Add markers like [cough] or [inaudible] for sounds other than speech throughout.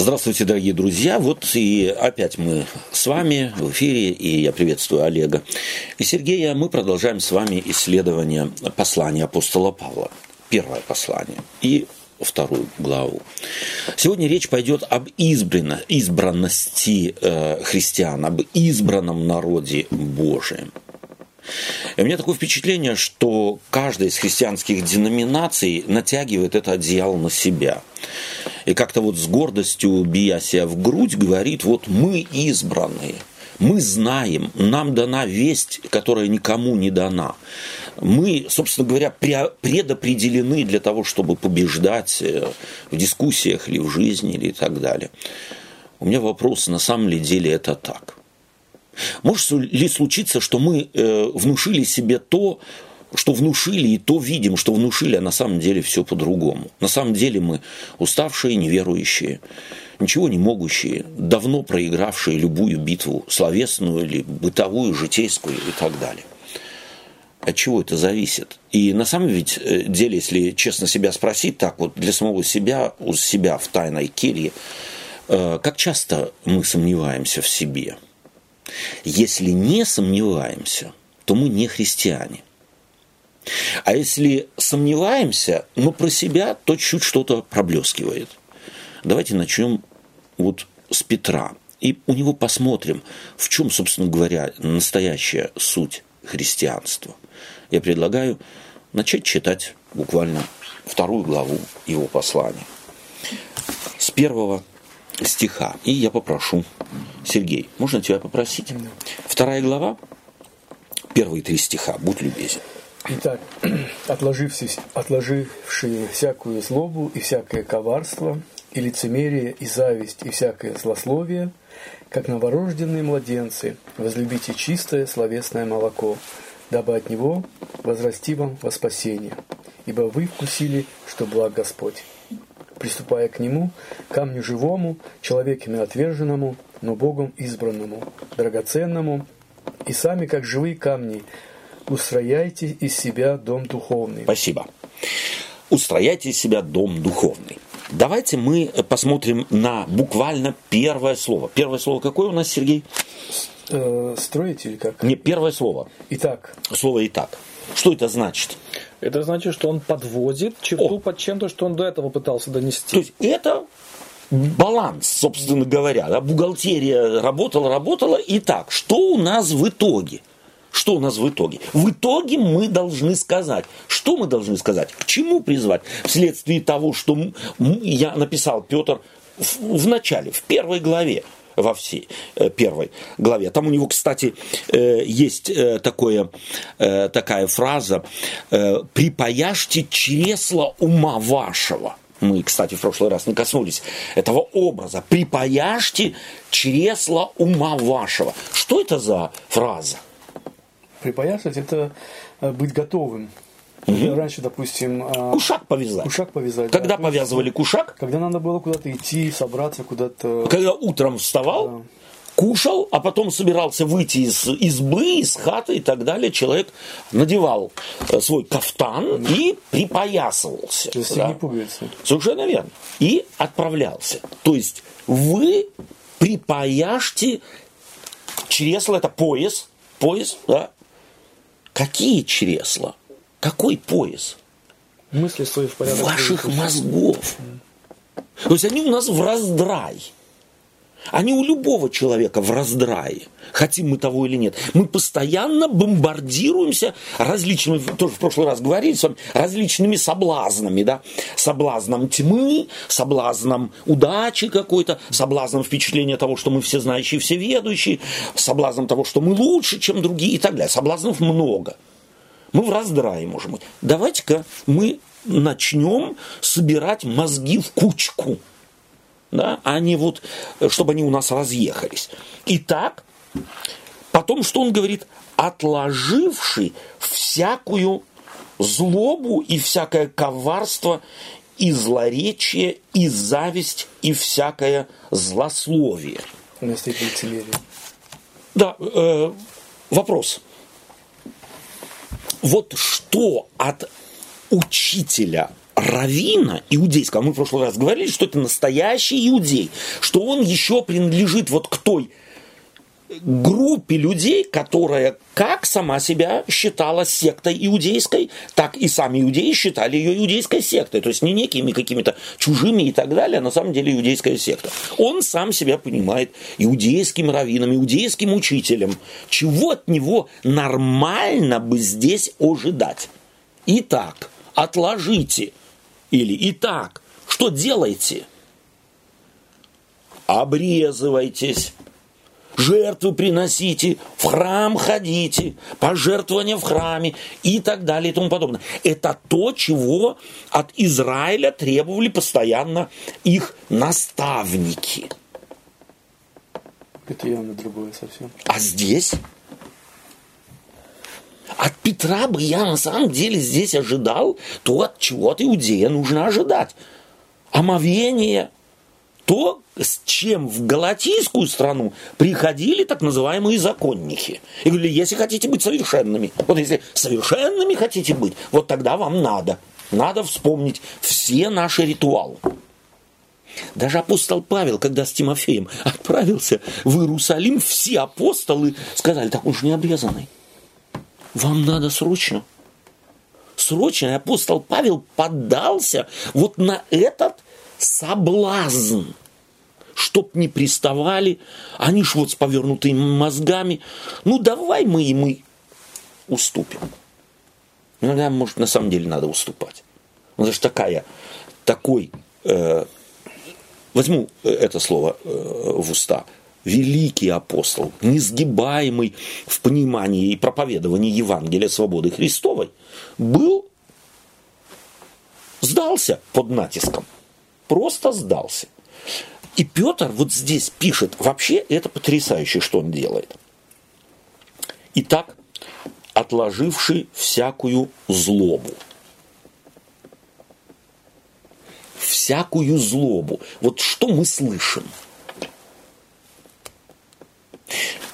Здравствуйте, дорогие друзья. Вот и опять мы с вами в эфире, и я приветствую Олега и Сергея. Мы продолжаем с вами исследование послания апостола Павла. Первое послание и вторую главу. Сегодня речь пойдет об избрано, избранности э, христиан, об избранном народе Божием. И у меня такое впечатление, что каждая из христианских деноминаций натягивает это одеяло на себя. И как-то вот с гордостью, бия себя в грудь, говорит, вот мы избранные, мы знаем, нам дана весть, которая никому не дана. Мы, собственно говоря, предопределены для того, чтобы побеждать э, в дискуссиях или в жизни или так далее. У меня вопрос, на самом ли деле это так? Может ли случиться, что мы э, внушили себе то, что внушили, и то видим, что внушили, а на самом деле все по-другому. На самом деле мы уставшие, неверующие, ничего не могущие, давно проигравшие любую битву, словесную или бытовую, житейскую и так далее. От чего это зависит? И на самом ведь э, деле, если честно себя спросить, так вот для самого себя, у себя в тайной келье, э, как часто мы сомневаемся в себе – если не сомневаемся, то мы не христиане. А если сомневаемся, но про себя, то чуть что-то проблескивает. Давайте начнем вот с Петра. И у него посмотрим, в чем, собственно говоря, настоящая суть христианства. Я предлагаю начать читать буквально вторую главу его послания. С первого стиха. И я попрошу, Сергей, можно тебя попросить? Вторая глава, первые три стиха, будь любезен. Итак, [clears throat] отложившие, отложившие всякую злобу и всякое коварство, и лицемерие, и зависть, и всякое злословие, как новорожденные младенцы, возлюбите чистое словесное молоко, дабы от него возрасти вам во спасение, ибо вы вкусили, что благ Господь приступая к нему, камню живому, человеками отверженному, но Богом избранному, драгоценному, и сами, как живые камни, устрояйте из себя дом духовный. Спасибо. Устрояйте из себя дом духовный. Давайте мы посмотрим на буквально первое слово. Первое слово какое у нас, Сергей? Э, строите или как? Не, первое слово. Итак. Слово «итак». Что это значит? Это значит, что он подводит черту О. под чем-то, что он до этого пытался донести. То есть это баланс, собственно говоря. Да? Бухгалтерия работала, работала. И так, что у нас в итоге? Что у нас в итоге? В итоге мы должны сказать. Что мы должны сказать? К чему призвать? Вследствие того, что я написал Петр в, в начале, в первой главе во всей э, первой главе. Там у него, кстати, э, есть э, такое, такая фраза «припаяшьте чресло ума вашего». Мы, кстати, в прошлый раз не коснулись этого образа. «Припаяшьте чресло ума вашего». Что это за фраза? Припаяшить – это быть готовым Угу. Раньше, допустим... А, кушак повязать. Кушак повязать. Когда да, повязывали кушак? Когда надо было куда-то идти, собраться куда-то. Когда утром вставал, да. кушал, а потом собирался выйти из избы, из хаты и так далее, человек надевал э, свой кафтан да. и припоясывался. То есть да. не пуговицы. Совершенно верно. И отправлялся. То есть вы припаяшьте чресла, это пояс, пояс, да? Какие чресла? Какой пояс? Мысли свои в порядок. Ваших мозгов. То есть они у нас в раздрай. Они у любого человека в раздрае, хотим мы того или нет. Мы постоянно бомбардируемся различными, тоже в прошлый раз говорили с вами, различными соблазнами, да, соблазном тьмы, соблазном удачи какой-то, соблазном впечатления того, что мы все знающие, все ведущие, соблазном того, что мы лучше, чем другие и так далее. Соблазнов много. Мы в раздрае можем быть. Давайте-ка мы начнем собирать мозги в кучку. Да, а не вот, чтобы они у нас разъехались. Итак, потом что он говорит? Отложивший всякую злобу и всякое коварство и злоречие, и зависть, и всякое злословие. У нас есть лицемерие. Да, э, вопрос вот что от учителя равина иудейского, мы в прошлый раз говорили, что это настоящий иудей, что он еще принадлежит вот к той группе людей, которая как сама себя считала сектой иудейской, так и сами иудеи считали ее иудейской сектой. То есть не некими какими-то чужими и так далее, а на самом деле иудейская секта. Он сам себя понимает иудейским раввином, иудейским учителем. Чего от него нормально бы здесь ожидать? Итак, отложите. Или итак, что делаете? Обрезывайтесь жертвы приносите, в храм ходите, пожертвования в храме и так далее и тому подобное. Это то, чего от Израиля требовали постоянно их наставники. Это явно другое совсем. А здесь от Петра бы я на самом деле здесь ожидал то, от чего от Иудея нужно ожидать. Омовение, то, с чем в галатийскую страну приходили так называемые законники. И говорили, если хотите быть совершенными, вот если совершенными хотите быть, вот тогда вам надо. Надо вспомнить все наши ритуалы. Даже апостол Павел, когда с Тимофеем отправился в Иерусалим, все апостолы сказали, так он же не обрезанный. Вам надо срочно. Срочно. Апостол Павел поддался вот на этот соблазн, чтоб не приставали, они ж вот с повернутыми мозгами, ну давай мы и мы уступим. Иногда, может, на самом деле надо уступать. Ну, это же такая, такой, э, возьму это слово э, в уста, великий апостол, несгибаемый в понимании и проповедовании Евангелия свободы Христовой, был, сдался под натиском – просто сдался. И Петр вот здесь пишет, вообще это потрясающе, что он делает. Итак, отложивший всякую злобу. Всякую злобу. Вот что мы слышим?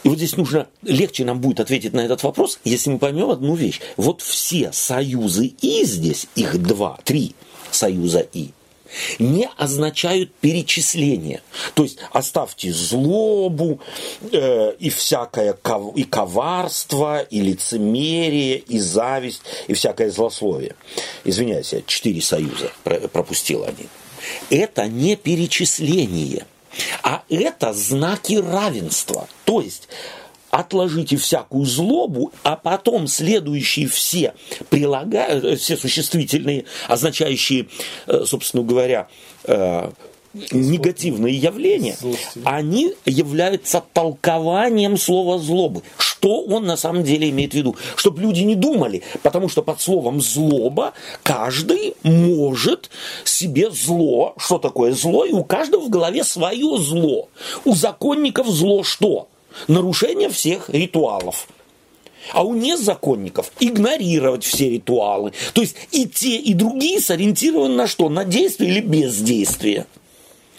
И вот здесь нужно, легче нам будет ответить на этот вопрос, если мы поймем одну вещь. Вот все союзы И здесь, их два, три союза И – не означают перечисление. То есть оставьте злобу э, и всякое ков, и коварство, и лицемерие, и зависть, и всякое злословие. Извиняюсь, я четыре союза пропустил один. Это не перечисление, а это знаки равенства. То есть отложите всякую злобу, а потом следующие все прилагают, э, все существительные, означающие, э, собственно говоря, э, негативные явления, они являются толкованием слова злобы. Что он на самом деле имеет в виду? Чтобы люди не думали, потому что под словом злоба каждый может себе зло, что такое зло, и у каждого в голове свое зло. У законников зло что? Нарушение всех ритуалов. А у незаконников игнорировать все ритуалы. То есть и те, и другие сориентированы на что? На действие или бездействие.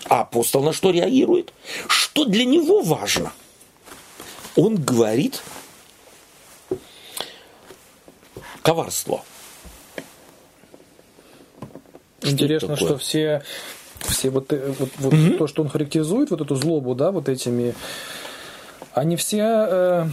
А апостол на что реагирует? Что для него важно? Он говорит коварство. Интересно, что, что все, все вот, э, вот, вот mm-hmm. то, что он характеризует, вот эту злобу, да, вот этими они все э,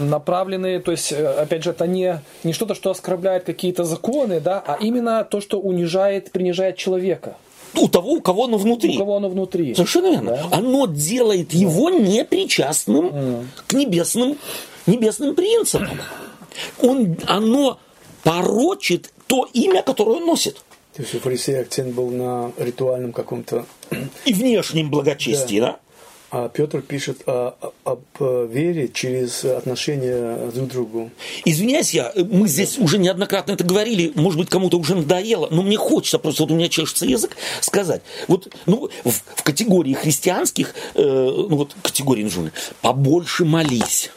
направлены, то есть, э, опять же, это не, не что-то, что оскорбляет какие-то законы, да, а именно то, что унижает, принижает человека. У того, у кого оно внутри. У кого оно внутри. Совершенно верно. Да. Оно делает его непричастным mm. к небесным, небесным принципам. Он, оно порочит то имя, которое он носит. То есть у фарисея акцент был на ритуальном каком-то... И внешнем благочестии, да? да? А Петр пишет о, об вере через отношения друг к другу. Извиняюсь, я, мы здесь уже неоднократно это говорили, может быть, кому-то уже надоело, но мне хочется, просто вот у меня чешется язык, сказать. Вот ну, в, в категории христианских, э, ну вот категории нужны, побольше молись.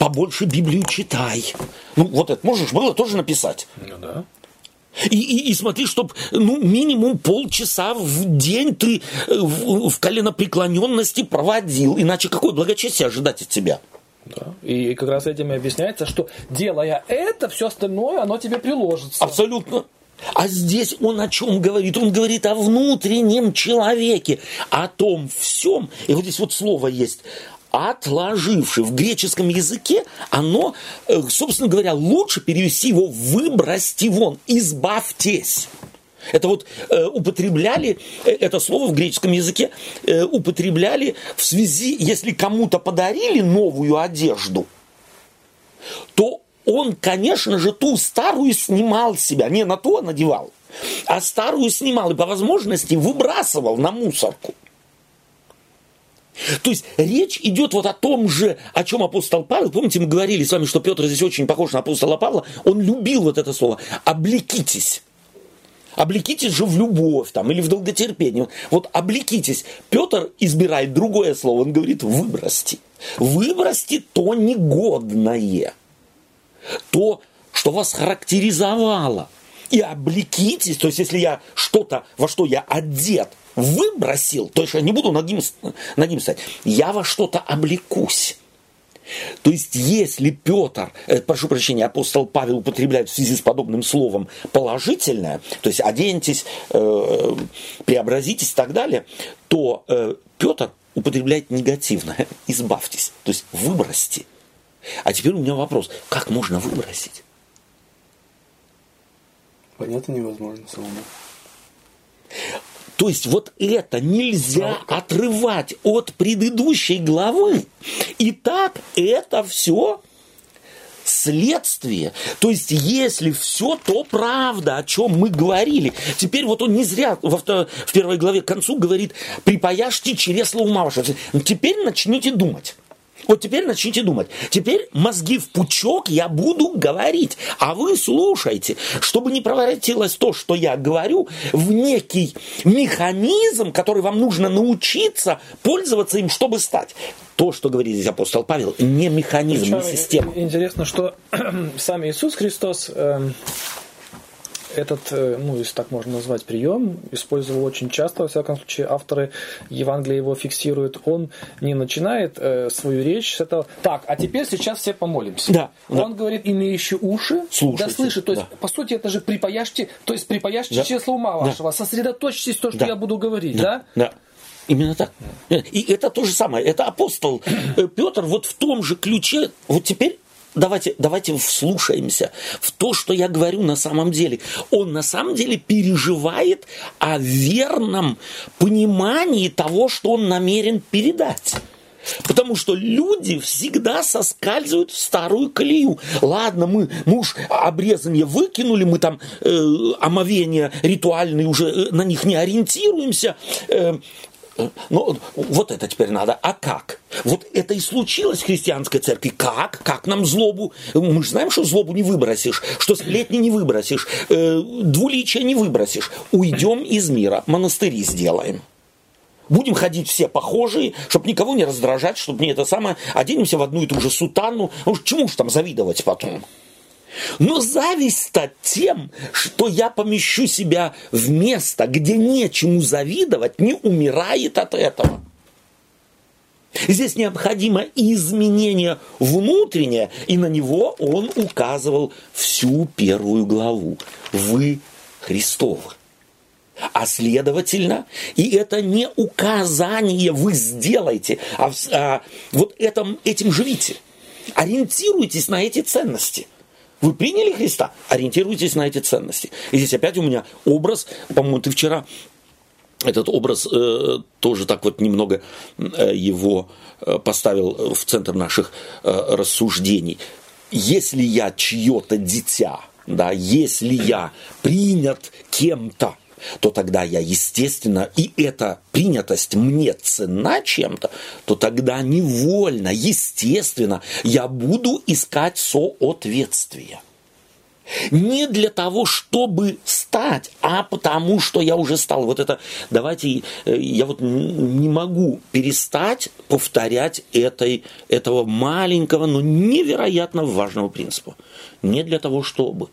Побольше Библию читай. Ну, вот это можешь было тоже написать. Ну да. И, и, и смотри, чтобы ну, минимум полчаса в день ты э, в, в коленопреклоненности проводил. Иначе какое благочестие ожидать от тебя? Да. И как раз этим и объясняется, что делая это, все остальное, оно тебе приложится. Абсолютно. А здесь он о чем говорит? Он говорит о внутреннем человеке, о том всем. И вот здесь вот слово есть отложивший. В греческом языке оно, э, собственно говоря, лучше перевести его «выбросьте вон», «избавьтесь». Это вот э, употребляли, э, это слово в греческом языке э, употребляли в связи, если кому-то подарили новую одежду, то он, конечно же, ту старую снимал себя, не на то надевал, а старую снимал и по возможности выбрасывал на мусорку. То есть речь идет вот о том же, о чем апостол Павел. Помните, мы говорили с вами, что Петр здесь очень похож на апостола Павла. Он любил вот это слово «облекитесь». Облекитесь же в любовь там, или в долготерпение. Вот облекитесь. Петр избирает другое слово. Он говорит выбросьте. Выбросьте то негодное. То, что вас характеризовало. И облекитесь. То есть, если я что-то, во что я одет, выбросил, то есть я не буду над ним, над ним стать, я во что-то облекусь. То есть, если Петр, э, прошу прощения, апостол Павел употребляет в связи с подобным словом положительное, то есть оденьтесь, э, преобразитесь и так далее, то э, Петр употребляет негативное, избавьтесь, то есть выбросьте. А теперь у меня вопрос, как можно выбросить? Понятно невозможно самому. То есть вот это нельзя отрывать от предыдущей главы. Итак, это все следствие. То есть, если все то правда, о чем мы говорили. Теперь вот он не зря во в первой главе к концу говорит, припаяшьте чресла ума вашего. Теперь начните думать. Вот теперь начните думать. Теперь мозги в пучок я буду говорить, а вы слушайте, чтобы не превратилось то, что я говорю, в некий механизм, который вам нужно научиться пользоваться им, чтобы стать. То, что говорит здесь апостол Павел, не механизм, Причем не система. Интересно, что [clears throat] сам Иисус Христос э, этот, э, ну, если так можно назвать, прием использовал очень часто, во всяком случае, авторы Евангелия его фиксируют. Он не начинает э, свою речь с этого, так, а теперь сейчас все помолимся. Да, Он да. говорит, имеющий уши, Слушайте, да слышит. То есть, да. по сути, это же припаяшьте, то есть припаяшьте да. число ума вашего, да. сосредоточьтесь в том, что да. я буду говорить, да? Да. да. Именно так. И это то же самое. Это апостол э, Петр вот в том же ключе. Вот теперь давайте, давайте вслушаемся в то, что я говорю на самом деле. Он на самом деле переживает о верном понимании того, что он намерен передать. Потому что люди всегда соскальзывают в старую колею. Ладно, мы, мы уж обрезание выкинули, мы там э, омовения ритуальные уже э, на них не ориентируемся. Э, ну, вот это теперь надо. А как? Вот это и случилось в христианской церкви. Как? Как нам злобу? Мы же знаем, что злобу не выбросишь, что сплетни не выбросишь, э, двуличие не выбросишь. Уйдем из мира, монастыри сделаем. Будем ходить все похожие, чтобы никого не раздражать, чтобы не это самое. Оденемся в одну и ту же сутану. Ну, чему же там завидовать потом? Но зависть-то тем, что я помещу себя в место, где нечему завидовать, не умирает от этого. Здесь необходимо изменение внутреннее, и на него он указывал всю первую главу. Вы Христовы. А следовательно, и это не указание вы сделаете, а, а вот этом, этим живите. Ориентируйтесь на эти ценности – вы приняли Христа? Ориентируйтесь на эти ценности. И здесь опять у меня образ, по-моему, ты вчера этот образ э, тоже так вот немного э, его э, поставил в центр наших э, рассуждений. Если я чье-то дитя, да, если я принят кем-то, то тогда я, естественно, и эта принятость мне цена чем-то, то тогда невольно, естественно, я буду искать соответствие. Не для того, чтобы стать, а потому, что я уже стал. Вот это, давайте, э, я вот не могу перестать повторять этой, этого маленького, но невероятно важного принципа. Не для того, чтобы,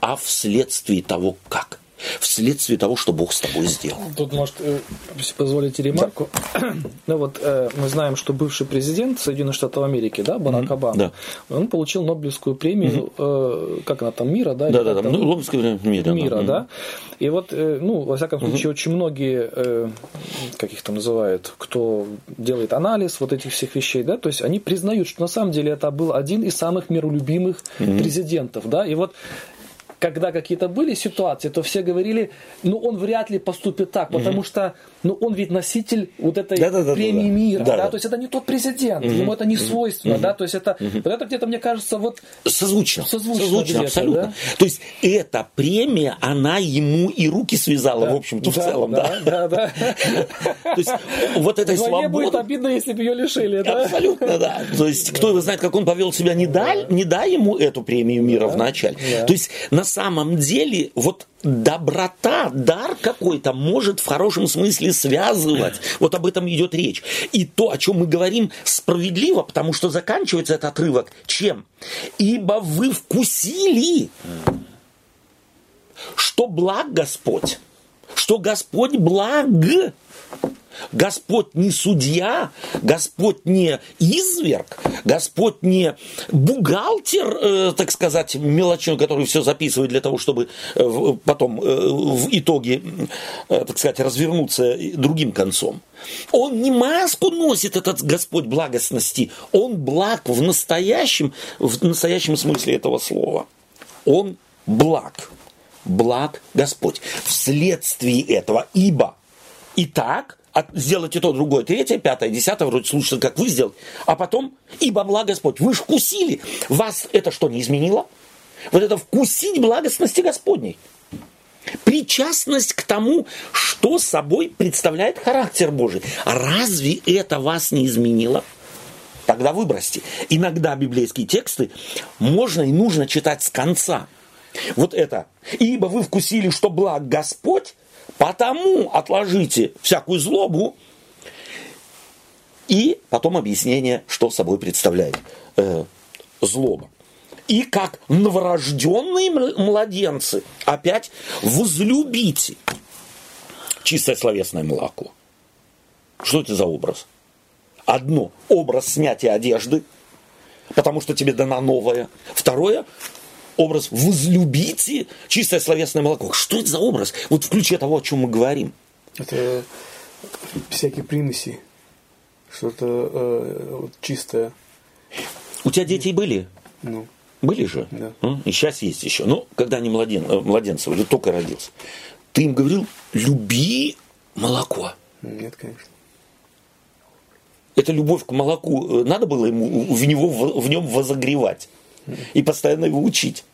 а вследствие того, как. Вследствие того, что Бог с тобой сделал. Тут, может, э, если позволите ремарку. Да. Ну вот э, мы знаем, что бывший президент Соединенных Штатов Америки, да, Барак mm-hmm. Обама, да. он получил Нобелевскую премию, mm-hmm. как она там, мира, да? Да, да, да, ну, Нобелевская мира. Мира, да. да. И вот, ну, во всяком случае, mm-hmm. очень многие, как их там называют, кто делает анализ вот этих всех вещей, да, то есть они признают, что на самом деле это был один из самых миролюбимых mm-hmm. президентов, да, и вот когда какие-то были ситуации, то все говорили, ну он вряд ли поступит так, потому угу. что ну, он ведь носитель вот этой да, да, да, премии да, мира, да, да, то есть это не тот президент, угу. ему это не свойственно, угу. да, то есть это, угу. вот это где-то, мне кажется, вот... Созвучно. Созвучно, Созвучно абсолютно. Да? То есть эта премия, она ему и руки связала, да. в общем-то, в целом, да. Да, да, То есть вот этой свободы... будет обидно, если бы ее лишили, да? Абсолютно, да. То есть кто его знает, как он повел себя, не дай, ему эту премию мира в начале. То есть на самом деле вот доброта, дар какой-то может в хорошем смысле связывать. Вот об этом идет речь. И то, о чем мы говорим, справедливо, потому что заканчивается этот отрывок чем? Ибо вы вкусили, что благ Господь, что Господь благ. Господь не судья, Господь не изверг, Господь не бухгалтер, э, так сказать, мелочной, который все записывает для того, чтобы э, потом э, в итоге, так сказать, развернуться другим концом. Он не маску носит, этот Господь благостности, он благ в настоящем, в настоящем смысле этого слова. Он благ, благ Господь. Вследствие этого, ибо и так сделать и то, другое, третье, пятое, десятое, вроде слушаться, как вы сделали. А потом, ибо благ Господь, вы ж вкусили. Вас это что, не изменило? Вот это вкусить благостности Господней. Причастность к тому, что собой представляет характер Божий. А разве это вас не изменило? Тогда выбросьте. Иногда библейские тексты можно и нужно читать с конца. Вот это. Ибо вы вкусили, что благ Господь, Потому отложите всякую злобу и потом объяснение, что собой представляет э, злоба. И как новорожденные младенцы опять возлюбите чистое словесное молоко. Что это за образ? Одно – образ снятия одежды, потому что тебе дана новая. Второе образ «возлюбите чистое словесное молоко». Что это за образ? Вот в ключе того, о чем мы говорим. Это всякие примеси, что-то э, чистое. У тебя дети были? Ну. Были же? Да. И сейчас есть еще. Но когда они младен, э, младенцы, или только родился, ты им говорил, люби молоко. Нет, конечно. Это любовь к молоку, э, надо было ему в, него, в нем возогревать и постоянно его учить.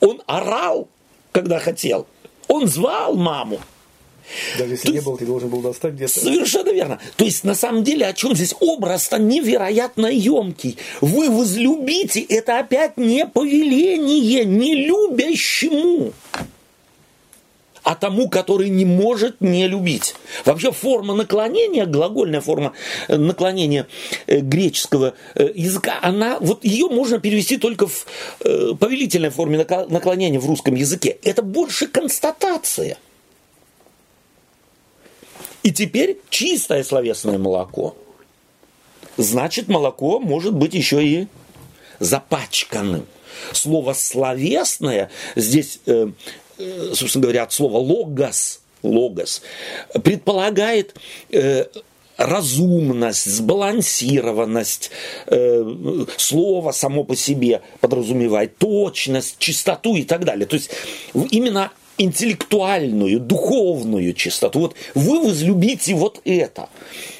Он орал, когда хотел. Он звал маму. Даже если То не был, ты должен был достать где-то. Совершенно верно. То есть, на самом деле, о чем здесь образ-то невероятно емкий. Вы возлюбите, это опять не повеление, не любящему а тому, который не может не любить. Вообще форма наклонения, глагольная форма э, наклонения э, греческого э, языка, она, вот ее можно перевести только в повелительной форме наклонения в русском языке. Это больше констатация. И теперь чистое словесное молоко. Значит, молоко может быть еще и запачканным. Слово словесное здесь собственно говоря, от слова логос, логос, предполагает э, разумность, сбалансированность, э, слово само по себе подразумевает точность, чистоту и так далее. То есть именно интеллектуальную, духовную чистоту. Вот вы возлюбите вот это.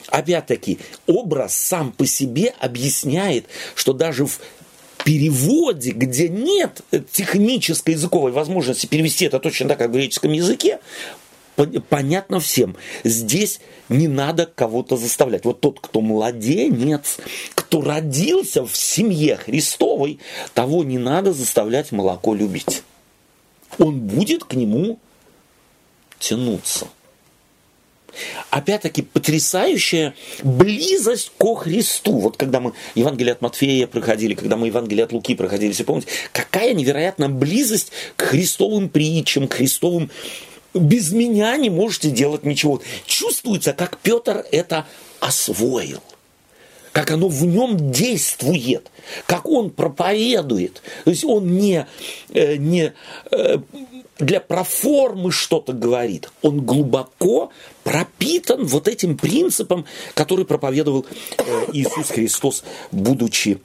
Опять-таки, образ сам по себе объясняет, что даже в переводе, где нет технической языковой возможности перевести это точно так, как в греческом языке, понятно всем. Здесь не надо кого-то заставлять. Вот тот, кто младенец, кто родился в семье Христовой, того не надо заставлять молоко любить. Он будет к нему тянуться опять-таки, потрясающая близость ко Христу. Вот когда мы Евангелие от Матфея проходили, когда мы Евангелие от Луки проходили, все помните, какая невероятная близость к христовым притчам, к христовым без меня не можете делать ничего. Чувствуется, как Петр это освоил как оно в нем действует, как он проповедует. То есть он не, э, не э, для проформы что-то говорит, он глубоко пропитан вот этим принципом, который проповедовал э, Иисус Христос, будучи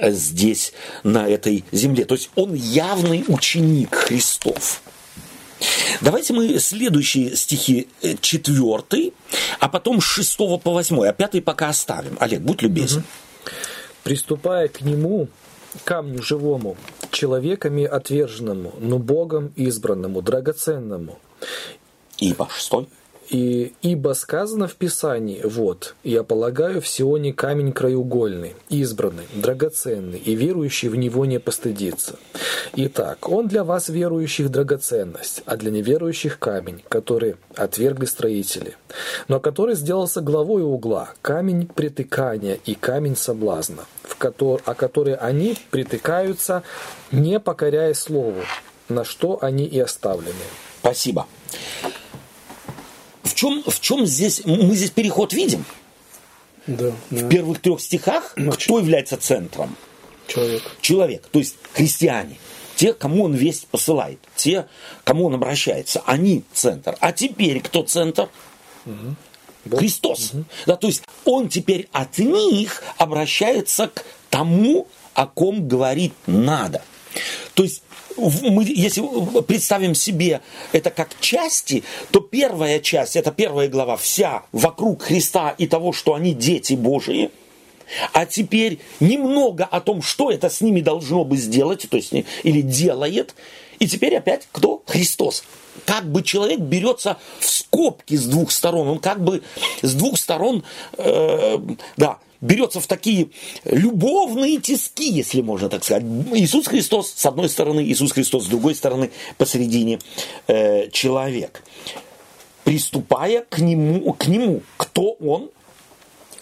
здесь, на этой земле. То есть он явный ученик Христов. Давайте мы следующие стихи э, четвертый, а потом шестого по восьмой, а пятый пока оставим. Олег, будь любезен. Угу. Приступая к нему, камню живому, человеками отверженному, но Богом избранному, драгоценному. Ибо шестой. И, ибо сказано в Писании, вот, я полагаю в Сионе камень краеугольный, избранный, драгоценный, и верующий в него не постыдится. Итак, он для вас, верующих, драгоценность, а для неверующих камень, который отвергли строители, но который сделался главой угла, камень притыкания и камень соблазна, в котор, о который они притыкаются, не покоряя слову, на что они и оставлены. Спасибо в чем, в чем здесь, мы здесь переход видим? Да, в первых трех стихах Значит, кто является центром? Человек. Человек, то есть христиане. Те, кому он весть посылает, те, кому он обращается, они центр. А теперь кто центр? Угу. Христос. Угу. Да, то есть он теперь от них обращается к тому, о ком говорить надо. То есть мы, если представим себе это как части, то первая часть, это первая глава, вся вокруг Христа и того, что они дети Божии. А теперь немного о том, что это с ними должно бы сделать, то есть или делает. И теперь опять кто? Христос. Как бы человек берется в скобки с двух сторон, он как бы с двух сторон, э, да, берется в такие любовные тиски, если можно так сказать. Иисус Христос с одной стороны, Иисус Христос с другой стороны, посередине э, человек. Приступая к нему, к нему, кто он?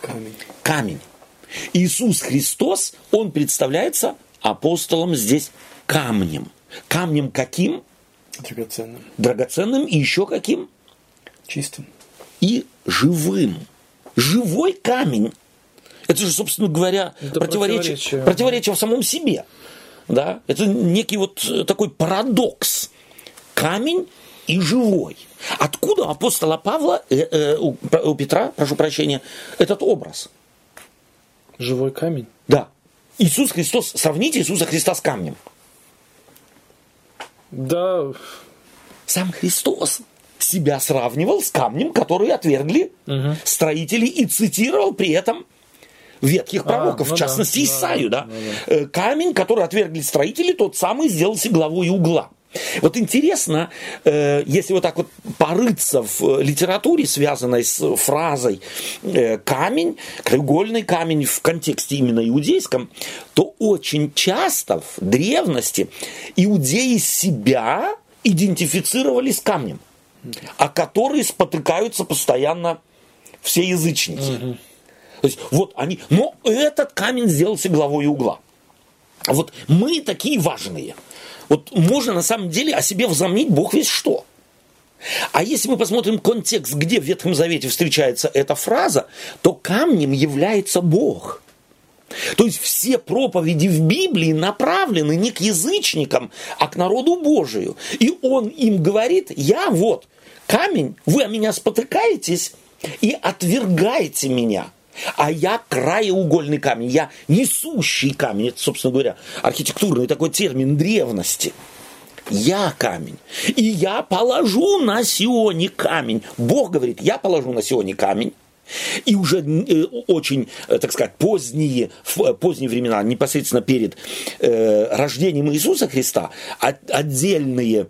Камень. Камень. Иисус Христос, он представляется апостолом здесь камнем. Камнем каким? Драгоценным. Драгоценным и еще каким? Чистым. И живым. Живой камень. Это же, собственно говоря, Это противоречие, противоречие. противоречие в самом себе. Да? Это некий вот такой парадокс. Камень и живой. Откуда у апостола Павла, э, э, у, у Петра, прошу прощения, этот образ? Живой камень? Да. Иисус Христос, сравните Иисуса Христа с камнем. Да. Сам Христос себя сравнивал с камнем, который отвергли угу. строители и цитировал при этом ветхих а, пророков, а, ну в частности да, Исаию. Да, да. Да, да. Камень, который отвергли строители, тот самый сделался главой угла. Вот интересно, э, если вот так вот порыться в литературе, связанной с фразой э, камень, краеугольный камень в контексте именно иудейском, то очень часто в древности иудеи себя идентифицировали с камнем, а которые спотыкаются постоянно все язычники. Угу. То есть вот они, но этот камень сделался главой угла. Вот мы такие важные. Вот можно на самом деле о себе возомнить Бог весь что. А если мы посмотрим контекст, где в Ветхом Завете встречается эта фраза, то камнем является Бог. То есть все проповеди в Библии направлены не к язычникам, а к народу Божию. И он им говорит, я вот камень, вы о меня спотыкаетесь и отвергаете меня – а я краеугольный камень, я несущий камень. Это, собственно говоря, архитектурный такой термин древности. Я камень. И я положу на Сионе камень. Бог говорит, я положу на Сионе камень. И уже э, очень, э, так сказать, поздние, в э, поздние времена, непосредственно перед э, рождением Иисуса Христа, от, отдельные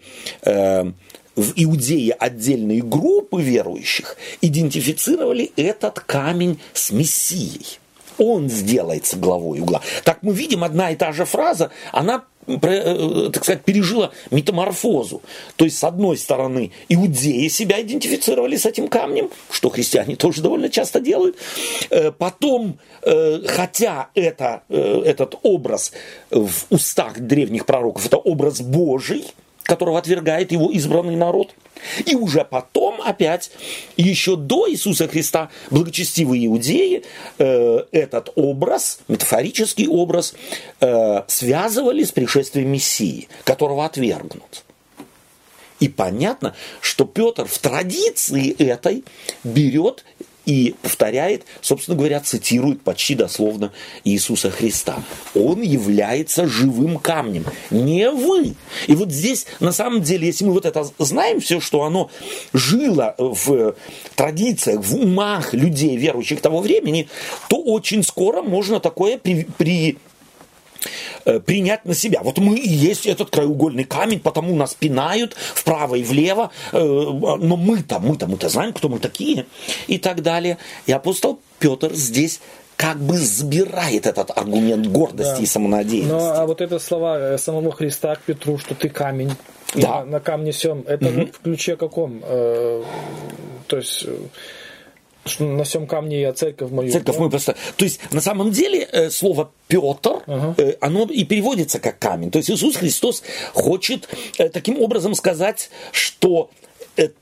в Иудее отдельные группы верующих идентифицировали этот камень с Мессией. Он сделается главой угла. Так мы видим, одна и та же фраза, она э, так сказать, пережила метаморфозу. То есть, с одной стороны, иудеи себя идентифицировали с этим камнем, что христиане [laughs] тоже довольно часто делают. Э, потом, э, хотя это, этот образ в устах древних пророков, это образ Божий, которого отвергает его избранный народ. И уже потом опять, еще до Иисуса Христа, благочестивые иудеи э, этот образ, метафорический образ, э, связывали с пришествием Мессии, которого отвергнут. И понятно, что Петр в традиции этой берет и повторяет, собственно говоря, цитирует почти дословно Иисуса Христа. Он является живым камнем, не вы. И вот здесь, на самом деле, если мы вот это знаем, все, что оно жило в традициях, в умах людей, верующих того времени, то очень скоро можно такое при, при принять на себя. Вот мы и есть этот краеугольный камень, потому нас пинают вправо и влево, э, но мы-то, мы-то, мы-то знаем, кто мы такие, и так далее. И апостол Петр здесь как бы забирает этот аргумент гордости да. и самонадеянности. Ну, а вот это слова э, самого Христа к Петру, что ты камень, да. на, на камне сем, это угу. в ключе каком? Э, то есть что на всем камне я церковь мою. Церковь да? мою просто. То есть, на самом деле, э, слово Петр, ага. Э, оно и переводится как камень. То есть Иисус Христос хочет э, таким образом сказать, что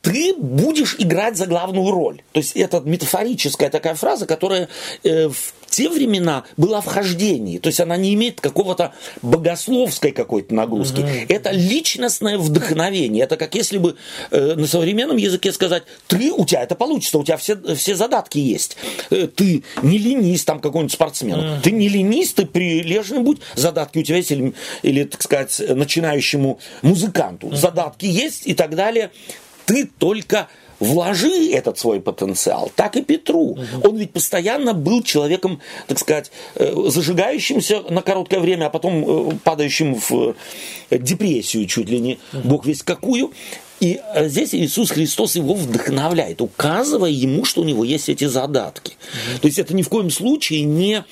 ты будешь играть за главную роль. То есть это метафорическая такая фраза, которая в те времена была в хождении. То есть она не имеет какого-то богословской какой-то нагрузки. Угу. Это личностное вдохновение. Это как если бы э, на современном языке сказать, ты, у тебя это получится, у тебя все, все задатки есть. Э, ты не ленись там какой-нибудь спортсмен. Угу. Ты не ленись, ты прилежный будь, задатки у тебя есть, или, или так сказать, начинающему музыканту. Угу. Задатки есть и так далее. Ты только вложи этот свой потенциал, так и Петру. Угу. Он ведь постоянно был человеком, так сказать, э, зажигающимся на короткое время, а потом э, падающим в э, депрессию чуть ли не, угу. бог весь какую. И здесь Иисус Христос его вдохновляет, указывая ему, что у него есть эти задатки. Угу. То есть это ни в коем случае не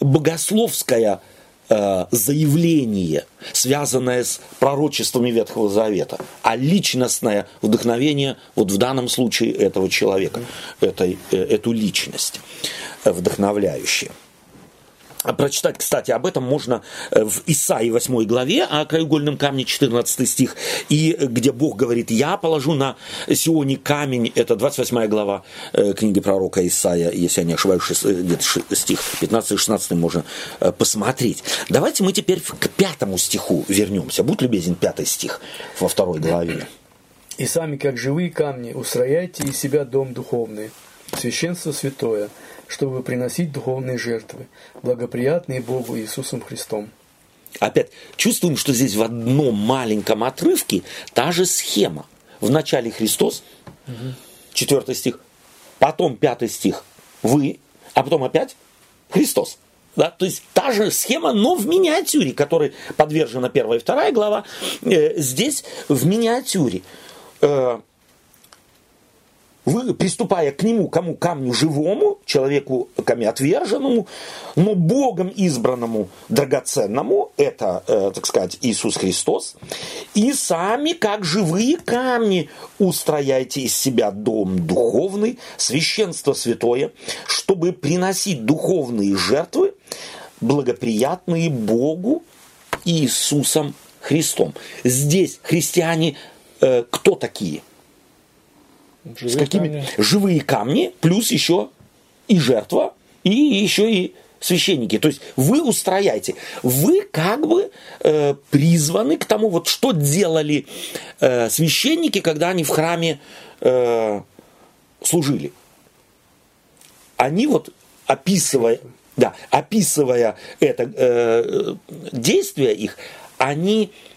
богословская заявление, связанное с пророчествами Ветхого Завета, а личностное вдохновение вот в данном случае этого человека, этой, э, эту личность э, вдохновляющая. А прочитать, кстати, об этом можно э, в Исаии 8 главе, о краеугольном камне 14 стих, и э, где Бог говорит, я положу на Сионе камень, это 28 глава э, книги пророка Исаия, если я не ошибаюсь, где-то стих 15-16 можно посмотреть. Давайте мы теперь к пятому стиху вернемся. Будь любезен, пятый стих во второй главе. «И сами, как живые камни, устрояйте из себя дом духовный, священство святое, чтобы приносить духовные жертвы, благоприятные Богу Иисусом Христом. Опять чувствуем, что здесь в одном маленьком отрывке та же схема. Вначале Христос, четвертый стих, потом пятый стих, вы, а потом опять Христос. Да, то есть та же схема, но в миниатюре, которой подвержена первая и вторая глава, э, здесь в миниатюре. Э, вы, приступая к нему, кому камню живому, человеку камню отверженному, но Богом избранному, драгоценному, это, э, так сказать, Иисус Христос, и сами, как живые камни, устрояйте из себя дом духовный, священство святое, чтобы приносить духовные жертвы, благоприятные Богу Иисусом Христом. Здесь христиане э, кто такие – Живые с какими камни. живые камни, плюс еще и жертва, и еще и священники. То есть вы устрояете, вы как бы э, призваны к тому, вот что делали э, священники, когда они в храме э, служили. Они вот описывая, да, описывая это э, действие их, они э,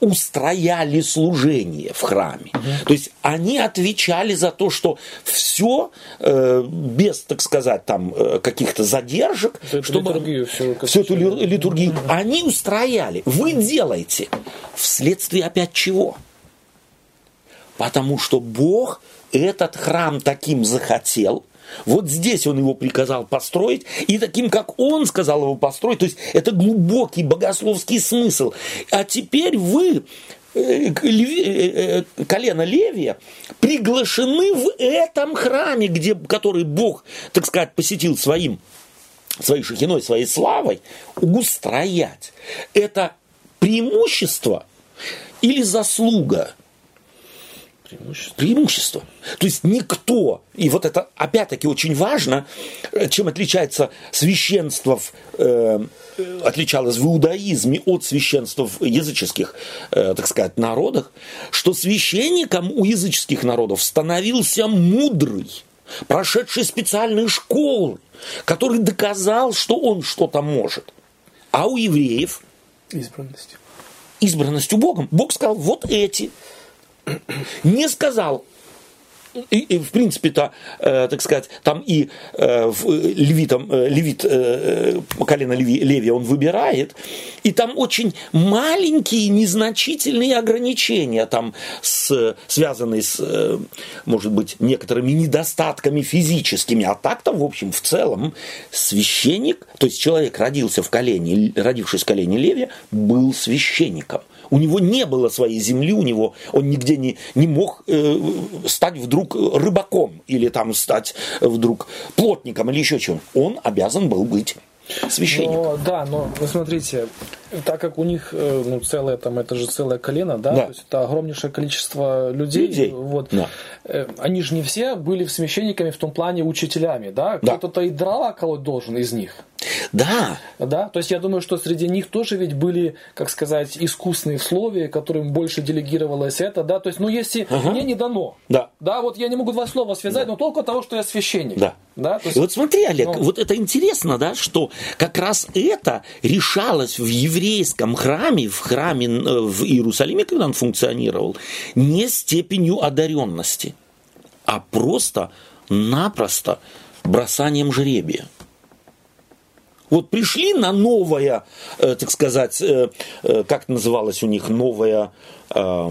устрояли служение в храме. Угу. То есть они отвечали за то, что все э, без, так сказать, там э, каких-то задержек, эту чтобы литургию, все, всю эту литургию угу. они устрояли. Вы делаете вследствие опять чего? Потому что Бог этот храм таким захотел, вот здесь он его приказал построить, и таким, как он сказал его построить, то есть это глубокий богословский смысл. А теперь вы э, э, э, колено Левия приглашены в этом храме, где, который Бог, так сказать, посетил своим, своей шахиной, своей славой, устроять. Это преимущество или заслуга Преимущество. Преимущество. То есть никто, и вот это опять-таки очень важно, э, чем отличается священство, э, отличалось в иудаизме от священства в языческих, э, так сказать, народах, что священником у языческих народов становился мудрый, прошедший специальные школы, который доказал, что он что-то может. А у евреев избранностью. Избранностью Богом. Бог сказал, вот эти. Не сказал, и, и в принципе-то, э, так сказать, там и э, в, левитом, э, левит, э, колено Леви, Леви он выбирает, и там очень маленькие, незначительные ограничения, там с, связанные с, э, может быть, некоторыми недостатками физическими, а так-то, в общем, в целом, священник, то есть человек родился в колене, родившись в колене Леви, был священником. У него не было своей земли, у него он нигде не, не мог э, стать вдруг рыбаком или там стать вдруг плотником или еще чем. Он обязан был быть священником. Но, да, но вы смотрите, так как у них э, ну, целое там, это же целое колено, да, да. то есть это огромнейшее количество людей, людей. вот, да. Э, они же не все были священниками в том плане учителями, да, да. кто-то и дрова колоть должен из них. Да. Да, то есть я думаю, что среди них тоже ведь были, как сказать, искусные в слове, которым больше делегировалось это, да, то есть, ну, если ага. мне не дано, да. да, вот я не могу два слова связать, да. но только того, что я священник. Да. Да, есть, и вот смотри, Олег, ну, вот это интересно, да, что как раз это решалось в еврейском храме, в храме э, в Иерусалиме, когда он функционировал, не степенью одаренности, а просто-напросто бросанием жребия. Вот пришли на новое, э, так сказать, э, э, как называлась у них новая э,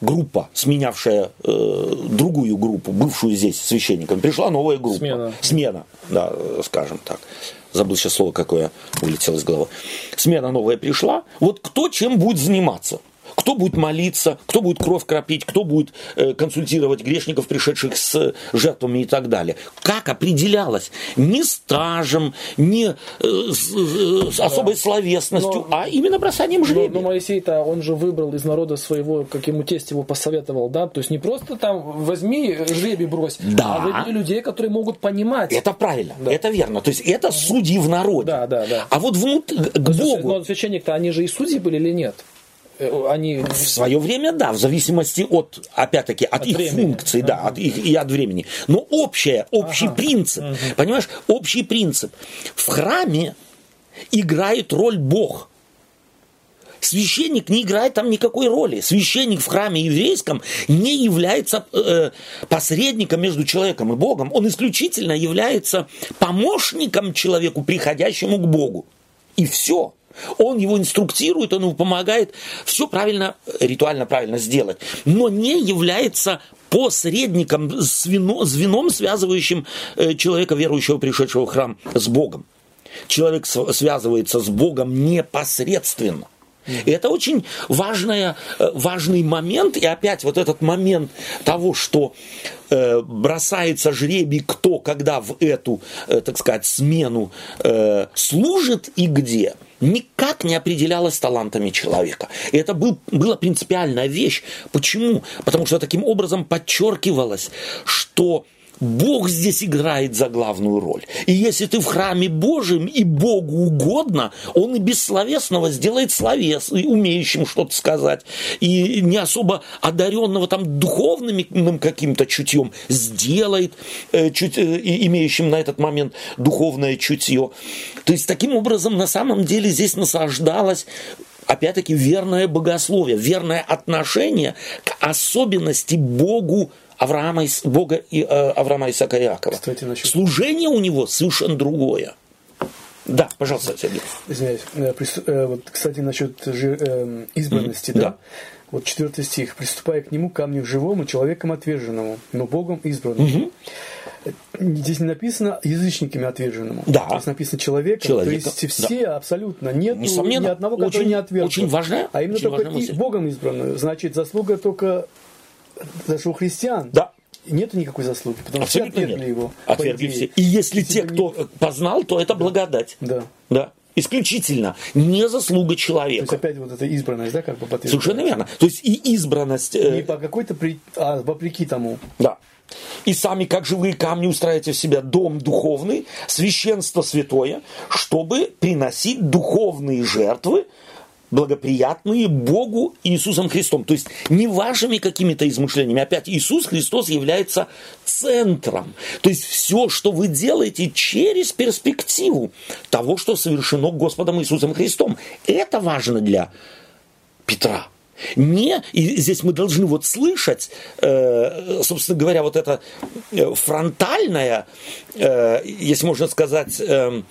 группа, сменявшая э, другую группу, бывшую здесь священником. Пришла новая группа. Смена. Смена, да, скажем так. Забыл сейчас слово какое вылетело из головы. Смена новая пришла. Вот кто чем будет заниматься? Кто будет молиться, кто будет кровь кропить, кто будет э, консультировать грешников, пришедших с жертвами и так далее. Как определялось? Не стажем, не э, с, э, особой да. словесностью, но, а именно бросанием жребия. Но, но Моисей-то, он же выбрал из народа своего, как ему тесть его посоветовал, да? То есть не просто там возьми жребий брось, да. а выбери людей, которые могут понимать. Это правильно, да. это верно. То есть это судьи в народе. Да, да, да. А вот внутрь, к Богу... Но священник-то, они же и судьи были или нет? Э, они... В свое время, да, в зависимости от, опять-таки, от, от их времени. функций, ага. да, от их, и от времени. Но общее, общий ага. принцип, ага. понимаешь, общий принцип. В храме играет роль Бог. Священник не играет там никакой роли. Священник в храме еврейском не является э, посредником между человеком и Богом. Он исключительно является помощником человеку, приходящему к Богу. И все. Он его инструктирует, он ему помогает все правильно, ритуально правильно сделать, но не является посредником, звено, звеном, связывающим э, человека, верующего, пришедшего в храм, с Богом. Человек связывается с Богом непосредственно. И это очень важная, э, важный момент. И опять вот этот момент того, что э, бросается жребий, кто когда в эту, э, так сказать, смену служит и где, никак не определялось талантами человека. И это был, была принципиальная вещь. Почему? Потому что таким образом подчеркивалось, что Бог здесь играет за главную роль. И если ты в храме Божьем и Богу угодно, Он и бессловесного сделает словес, и умеющим что-то сказать, и не особо одаренного там духовным каким-то чутьем сделает, э, чуть, э, имеющим на этот момент духовное чутье. То есть таким образом на самом деле здесь насаждалось опять-таки верное богословие, верное отношение к особенности Богу Авраама, Бога и, э, Авраама, Исаака Иакова. Кстати, насчет... Служение у него совершенно другое. Да, пожалуйста, Сергей. Извиняюсь. Э, э, вот, кстати, насчет избранности, mm-hmm. да? да? Вот четвертый стих. «Приступая к нему, камню живому, человеком отверженному, но Богом избранному». Mm-hmm. Здесь не написано язычниками отверженному. Да. Здесь написано человеком. Человека. То есть все да. абсолютно нет ни одного, который очень, не отвержен. Очень важно. А именно очень только и Богом избранную. Значит, заслуга только даже у христиан да. нет никакой заслуги, потому что все отвергли нет. его. Отвергли все. И если, те, кто не... познал, то это благодать. Да. Да. исключительно не заслуга человека. То есть опять вот эта избранность, да, как бы Совершенно верно. То есть и избранность... Не по какой-то, при... а вопреки тому. Да. И сами, как живые камни, устраиваете в себя дом духовный, священство святое, чтобы приносить духовные жертвы, благоприятные Богу Иисусом Христом. То есть не вашими какими-то измышлениями. Опять Иисус Христос является центром. То есть все, что вы делаете через перспективу того, что совершено Господом Иисусом Христом. Это важно для Петра. Не, и здесь мы должны вот слышать, э, собственно говоря, вот это э, фронтальное, э, если можно сказать, э,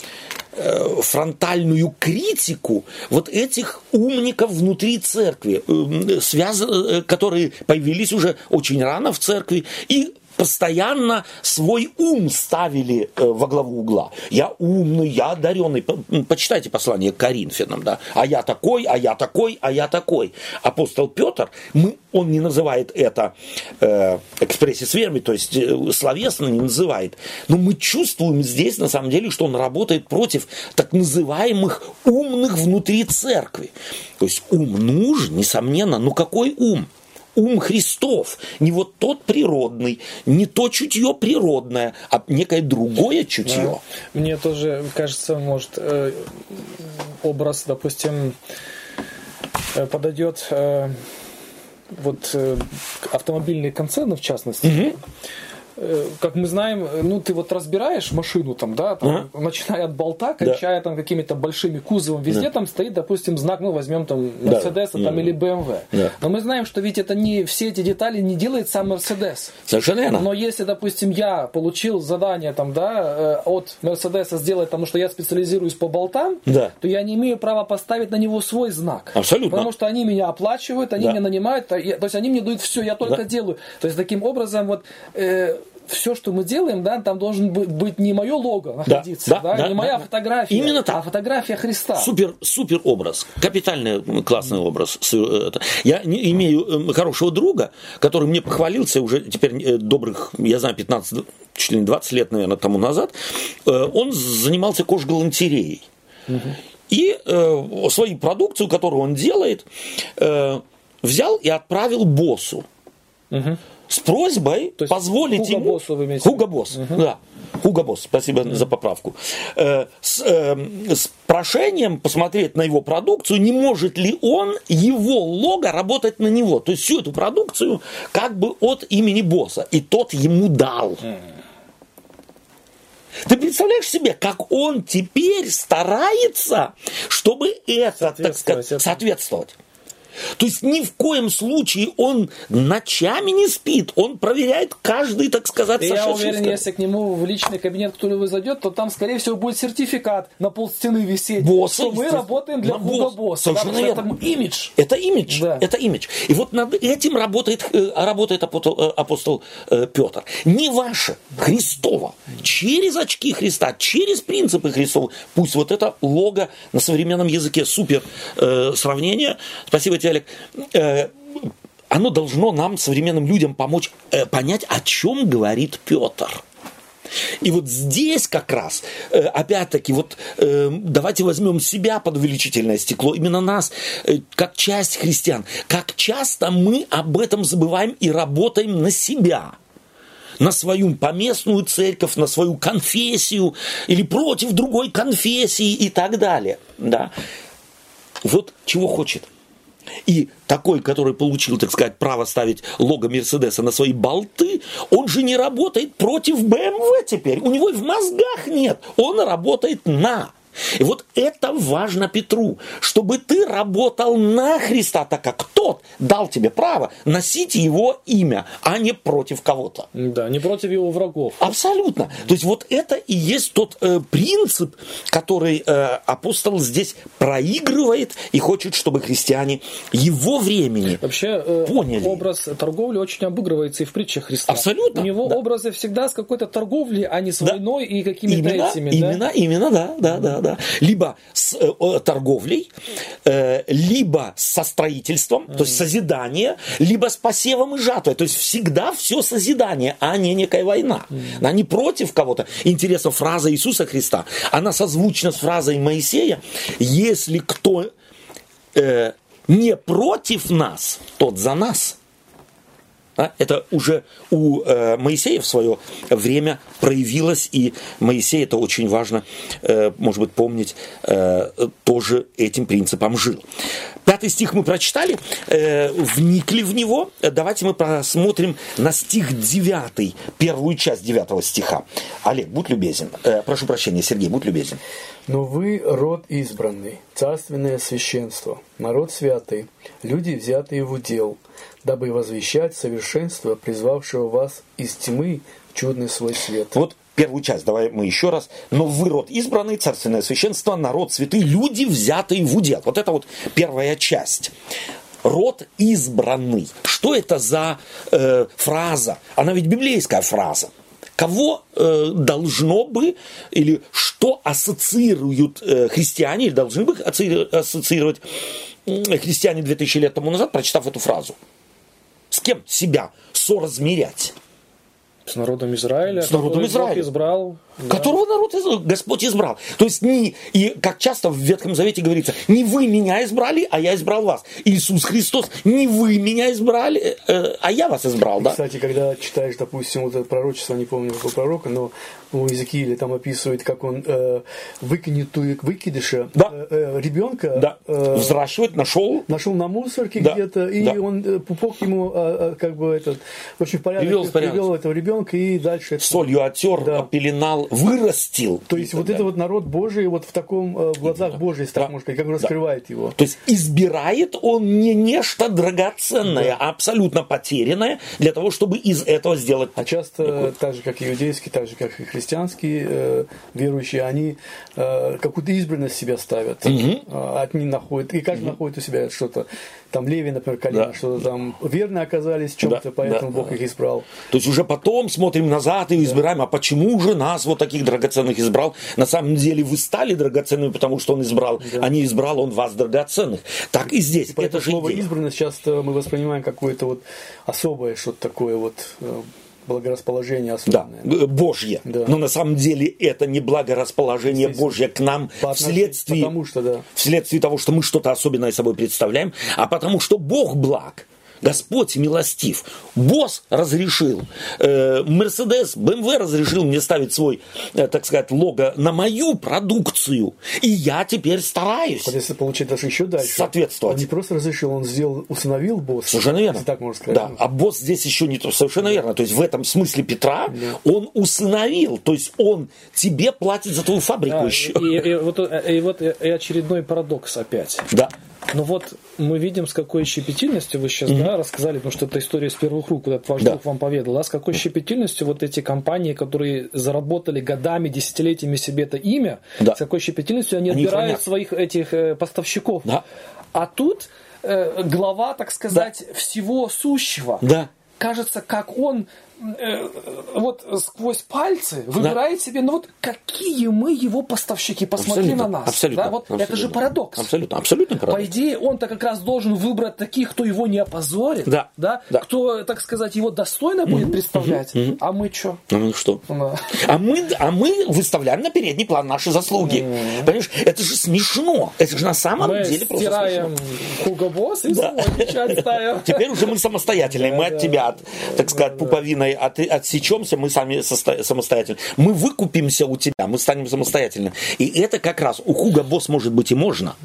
Э, фронтальную критику вот этих умников внутри церкви, э, связ... Которые появились уже очень рано в церкви и постоянно свой ум ставили э, во главу угла. Я умный, я одаренный. Почитайте послание к Коринфянам, да. А я такой, а я такой, а я такой. Апостол Петр, мы, он не называет это э, экспрессис верми, то есть э, словесно не называет. Но мы чувствуем здесь, на самом деле, что он работает против так называемых умных внутри церкви. То есть ум нужен, несомненно, но какой ум? Ум Христов. Не вот тот природный, не то чутье природное, а некое другое чутье. Да. Мне тоже кажется, может, э, образ, допустим, э, подойдет э, вот автомобильные концерны, в частности. Угу как мы знаем, э, ну ты вот разбираешь машину там, да, там, ага. начиная от болта, кончая да. там какими-то большими кузовом, везде да. там стоит, допустим, знак, ну возьмем там Mercedes да. там, да. или BMW. Да. Но мы знаем, что ведь это не все эти детали не делает сам Mercedes. Совершенно верно. Но если, допустим, я получил задание там, да, э, от Mercedes сделать, потому что я специализируюсь по болтам, да. то я не имею права поставить на него свой знак. Абсолютно. Потому что они меня оплачивают, они да. меня нанимают, то есть они мне дают все, я только да. делаю. То есть таким образом вот э, все, что мы делаем, да, там должен быть не мое лого находиться, да, да, да, не да, моя да, фотография, Именно так. а фотография Христа. Супер, супер образ, капитальный классный образ. Я не имею э, хорошего друга, который мне похвалился уже теперь э, добрых, я знаю, 15, чуть ли не 20 лет, наверное, тому назад. Э, он занимался кожгалантереей. Угу. И э, свою продукцию, которую он делает, э, взял и отправил боссу. Угу с просьбой То позволить Хуга ему... Боссу вы имеете? Хуга Босс, угу. да. Хуга Босс, спасибо угу. за поправку. Э, с, э, с прошением посмотреть на его продукцию, не может ли он, его лого, работать на него. То есть всю эту продукцию как бы от имени босса. И тот ему дал. Угу. Ты представляешь себе, как он теперь старается, чтобы это, так сказать, соответствовать? То есть ни в коем случае он ночами не спит, он проверяет каждый, так сказать, И Я уверен, если к нему в личный кабинет кто-либо зайдет, то там, скорее всего, будет сертификат на пол стены висеть, Босса, что мы работаем для Хуга Босса. Совершенно да, Это имидж. Это имидж. Да. Это имидж. И вот над этим работает, э, работает апостол, э, апостол э, Петр. Не ваше, Христово. Через очки Христа, через принципы Христова. Пусть вот это лого на современном языке супер э, сравнение. Спасибо тебе Олег, э, оно должно нам, современным людям, помочь э, понять, о чем говорит Петр. И вот здесь как раз, э, опять-таки, вот давайте возьмем себя под увеличительное стекло, именно нас, как часть христиан. Как часто мы об этом забываем и работаем на себя на свою поместную церковь, на свою конфессию или против другой конфессии и так далее. Да? Вот чего хочет и такой, который получил, так сказать, право ставить лого Мерседеса на свои болты, он же не работает против БМВ теперь. У него в мозгах нет. Он работает на. И вот это важно Петру, чтобы ты работал на Христа, так как тот дал тебе право носить его имя, а не против кого-то. Да, не против его врагов. Абсолютно. То есть вот это и есть тот э, принцип, который э, апостол здесь проигрывает и хочет, чтобы христиане его времени Вообще, э, поняли. образ торговли очень обыгрывается и в притчах Христа. Абсолютно. У него да. образы всегда с какой-то торговли, а не с да. войной и какими-то именно, этими. Именно, да? именно, да, да, да да, либо с э, торговлей, э, либо со строительством, mm-hmm. то есть созидание, либо с посевом и жатвой. То есть всегда все созидание, а не некая война. Mm-hmm. Она не против кого-то. Интересно, фраза Иисуса Христа, она созвучна с фразой Моисея, если кто э, не против нас, тот за нас. А? Это уже у э, Моисея в свое время проявилось, и Моисей, это очень важно, э, может быть, помнить, э, тоже этим принципом жил. Пятый стих мы прочитали, э, вникли в него. Давайте мы посмотрим на стих девятый, первую часть девятого стиха. Олег, будь любезен. Э, прошу прощения, Сергей, будь любезен. Но вы род избранный, царственное священство, народ святый, люди, взятые в удел, дабы возвещать совершенство, призвавшего вас из тьмы в чудный свой свет. Вот первую часть, давай мы еще раз. Но вы род избранный, царственное священство, народ святый, люди, взятые в удел. Вот это вот первая часть род избранный. Что это за э, фраза? Она ведь библейская фраза. Кого э, должно бы или что ассоциируют э, христиане или должны бы ассоциировать христиане 2000 лет тому назад, прочитав эту фразу? Кем себя соразмерять? С народом Израиля. С народом Израиля. избрал. Которого да. народ Господь избрал. То есть не, и как часто в Ветхом Завете говорится, не вы меня избрали, а я избрал вас. Иисус Христос, не вы меня избрали, э, а я вас избрал. Да? Кстати, когда читаешь, допустим, вот это пророчество, не помню какого пророка, но у Иезекииля там описывает, как он э, выкинет выкидыша да. э, э, ребенка. Да. Э, Взращивает, нашел. Нашел на мусорке да. где-то, и да. он э, пупок ему э, как бы этот, очень в порядок привел, привел этого ребенка и дальше. Солью отер, да. пеленал, вырастил. То есть вот это вот народ Божий вот в таком э, в глазах да. Божий, так да. можно сказать, как он раскрывает да. его. То есть избирает он не нечто драгоценное, да. а абсолютно потерянное для того, чтобы из этого сделать. А часто, так же как иудейские, так же как и христианские э, верующие, они э, какую-то избранность себя ставят, угу. э, от них находят, и каждый угу. находит у себя что-то там Леви, например, колено, да. что там верно оказались в чем-то, да, поэтому да, Бог да. их избрал. То есть уже потом смотрим назад и избираем, а почему же нас вот таких драгоценных избрал? На самом деле вы стали драгоценными, потому что он избрал, да. а не избрал он вас драгоценных. Так и здесь. И это же слово идея. избранность часто мы воспринимаем какое-то вот особое что-то такое вот э, благорасположение особенное. Да, Божье. Да. Но на самом деле это не благорасположение Божье к нам вследствие, потому что, да. вследствие того, что мы что-то особенное собой представляем, а потому что Бог благ. Господь милостив. Босс разрешил, э, Мерседес, БМВ разрешил мне ставить свой, э, так сказать, лого на мою продукцию. И я теперь стараюсь. если получить даже еще дальше. Соответствовать. Он не просто разрешил, он сделал, установил босс. Совершенно верно. Так можно сказать. Да. А босс здесь еще не то. Совершенно верно. То есть в этом смысле Петра да. он установил. То есть он тебе платит за твою фабрику да, еще. И, и, и, вот, и вот и очередной парадокс опять. Да. Ну вот мы видим, с какой щепетильностью вы сейчас mm-hmm. да, рассказали, потому что это история с первых рук, куда ваш да. друг вам поведал, да, с какой щепетильностью вот эти компании, которые заработали годами, десятилетиями себе это имя, да. с какой щепетильностью они, они отбирают хранят. своих этих э, поставщиков. Да. А тут э, глава, так сказать, да. всего сущего. Да. Кажется, как он вот сквозь пальцы выбирает да. себе, ну вот какие мы его поставщики, посмотри абсолютно, на нас. Абсолютно, да, вот абсолютно, это же парадокс. Абсолютно, абсолютно парадокс. По идее, он-то как раз должен выбрать таких, кто его не опозорит, да, да, да. кто, так сказать, его достойно будет представлять. Угу, А мы что? А мы что? Да. А, мы, а мы выставляем на передний план наши заслуги. Угу. Понимаешь, это же смешно. Это же на самом мы деле просто стираем Хуго Босс и да. Теперь уже мы самостоятельные. Мы от тебя, так сказать, пуповиной отсечем отвлечемся, мы сами самостоятельно. Мы выкупимся у тебя, мы станем самостоятельно. И это как раз у Хуга Босс может быть и можно.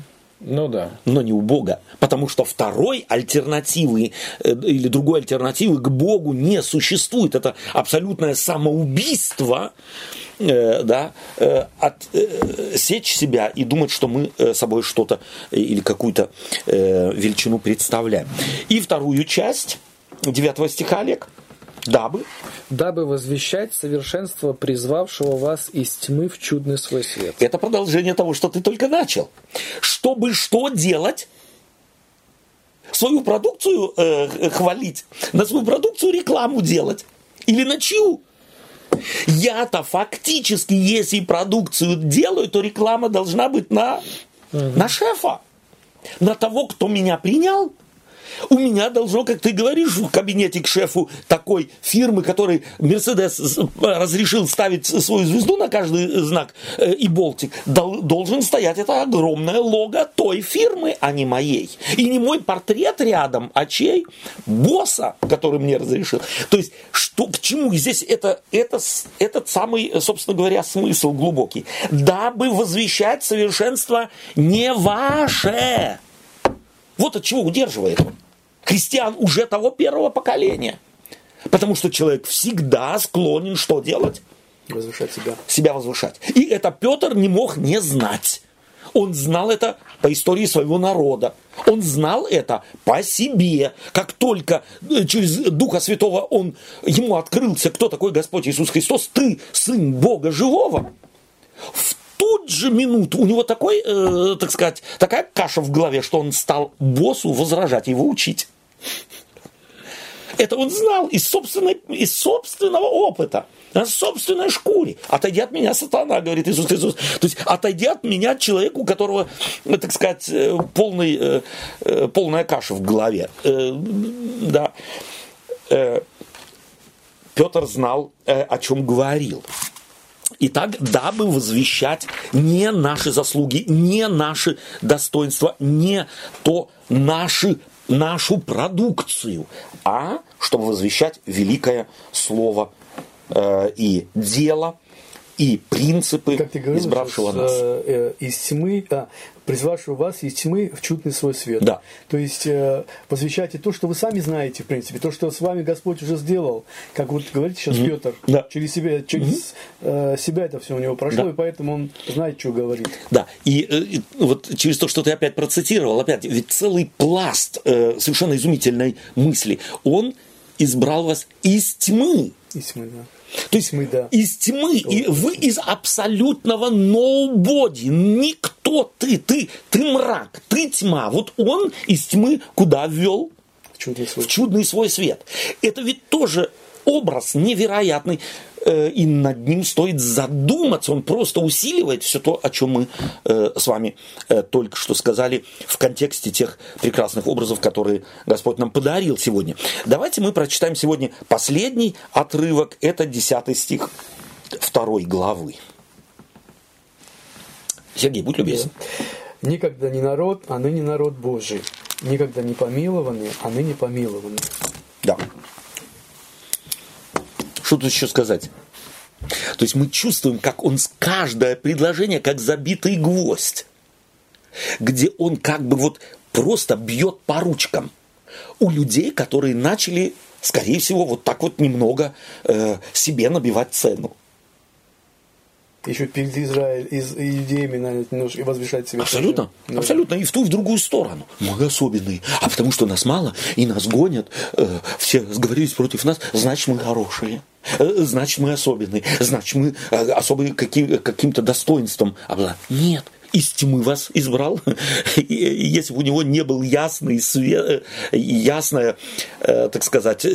Ну да. Но не у Бога. Потому что второй альтернативы э, или другой альтернативы к Богу не существует. Это абсолютное самоубийство, э, да, э, от, э, сечь себя и думать, что мы э, собой что-то э, или какую-то величину представляем. И вторую часть 9 стиха Олег – Дабы? Дабы возвещать совершенство призвавшего вас из тьмы в чудный свой свет. Это продолжение того, что ты только начал. Чтобы что делать? Свою продукцию э, хвалить, на свою продукцию рекламу делать. Или на чью? Я-то фактически, если продукцию делаю, то реклама должна быть на, на шефа, на того, кто меня принял, у меня должно, как ты говоришь, в кабинете к шефу такой фирмы, который Мерседес разрешил ставить свою звезду на каждый знак э, и болтик, должен стоять это огромное лого той фирмы, а не моей. И не мой портрет рядом, а чей? Босса, который мне разрешил. То есть, что, к чему? Здесь это, это, этот самый, собственно говоря, смысл глубокий. Дабы возвещать совершенство не ваше. Вот от чего удерживает он. Христиан уже того первого поколения. Потому что человек всегда склонен что делать? Возвышать себя. Себя возвышать. И это Петр не мог не знать. Он знал это по истории своего народа. Он знал это по себе. Как только э, через Духа Святого он, ему открылся, кто такой Господь Иисус Христос, ты сын Бога живого, в тут же минуту у него такой, э, так сказать, такая каша в голове, что он стал боссу возражать, его учить. Это он знал из, собственной, из собственного опыта, на собственной шкуре. Отойди от меня, сатана, говорит Иисус Христос. То есть отойди от меня человеку, у которого, э, так сказать, э, полный, полная каша в голове. Да. Петр знал, о чем говорил. Итак, дабы возвещать не наши заслуги, не наши достоинства, не то наши, нашу продукцию, а чтобы возвещать великое слово э, и дело – и принципы как ты говорил, избравшего нас. Э, из тьмы, а, призвавшего вас из тьмы в чудный свой свет. Да. То есть э, посвящайте то, что вы сами знаете, в принципе, то, что с вами Господь уже сделал. Как вот говорит сейчас mm-hmm. Петр, да. через себя, через mm-hmm. э, себя это все у него прошло, да. и поэтому он знает, что говорит. Да, и, э, и вот через то, что ты опять процитировал, опять, ведь целый пласт э, совершенно изумительной мысли. Он избрал вас из тьмы. Из тьмы, да то есть мы, да. из тьмы, и вы из абсолютного nobody, никто ты, ты, ты мрак, ты тьма. Вот он из тьмы куда ввел? В чудный свой, в чудный свой свет. Это ведь тоже образ невероятный. Э, и над ним стоит задуматься. Он просто усиливает все то, о чем мы э, с вами э, только что сказали в контексте тех прекрасных образов, которые Господь нам подарил сегодня. Давайте мы прочитаем сегодня последний отрывок. Это 10 стих второй главы. Сергей, будь любезен. Никогда не народ, а ныне народ Божий. Никогда не помилованный, а ныне помилованный. Да. Что тут еще сказать? То есть мы чувствуем, как он с каждое предложение, как забитый гвоздь, где он как бы вот просто бьет по ручкам у людей, которые начали, скорее всего, вот так вот немного э, себе набивать цену еще перед Израиль, из, иудеями надо немножко возвышать себя. Абсолютно, тоже. абсолютно. И в ту, и в другую сторону. Мы особенные. А потому что нас мало, и нас гонят, э, все сговорились против нас, значит, мы хорошие. Э, значит, мы особенные. Значит, мы э, особые каким, каким-то достоинством. А нет, из тьмы вас избрал. Если бы у него не был ясный свет, э, ясная, так сказать,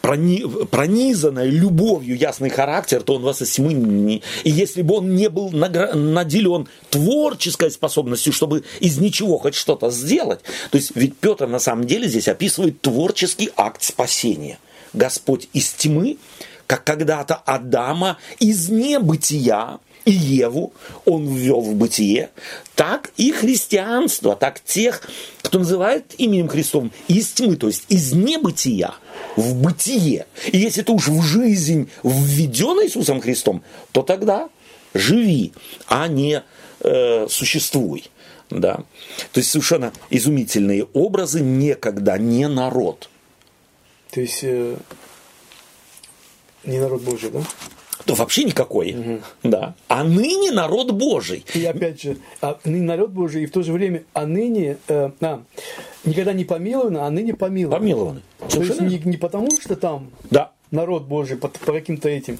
пронизанная любовью ясный характер, то он вас из тьмы не... И если бы он не был наделен творческой способностью, чтобы из ничего хоть что-то сделать, то есть ведь Петр на самом деле здесь описывает творческий акт спасения. Господь из тьмы, как когда-то Адама из небытия, и Еву он ввел в бытие, так и христианство, так тех, кто называет именем Христом из тьмы, то есть из небытия в бытие. И если ты уж в жизнь введен Иисусом Христом, то тогда живи, а не э, существуй. Да? То есть совершенно изумительные образы некогда не народ. То есть э, не народ Божий, да? то вообще никакой. Угу. Да. А ныне народ Божий. И опять же, а ныне народ Божий, и в то же время, а ныне, э, а, никогда не помилованы, а ныне помилованы. Помилованы. То есть не, не потому, что там да. народ Божий по, по каким-то этим,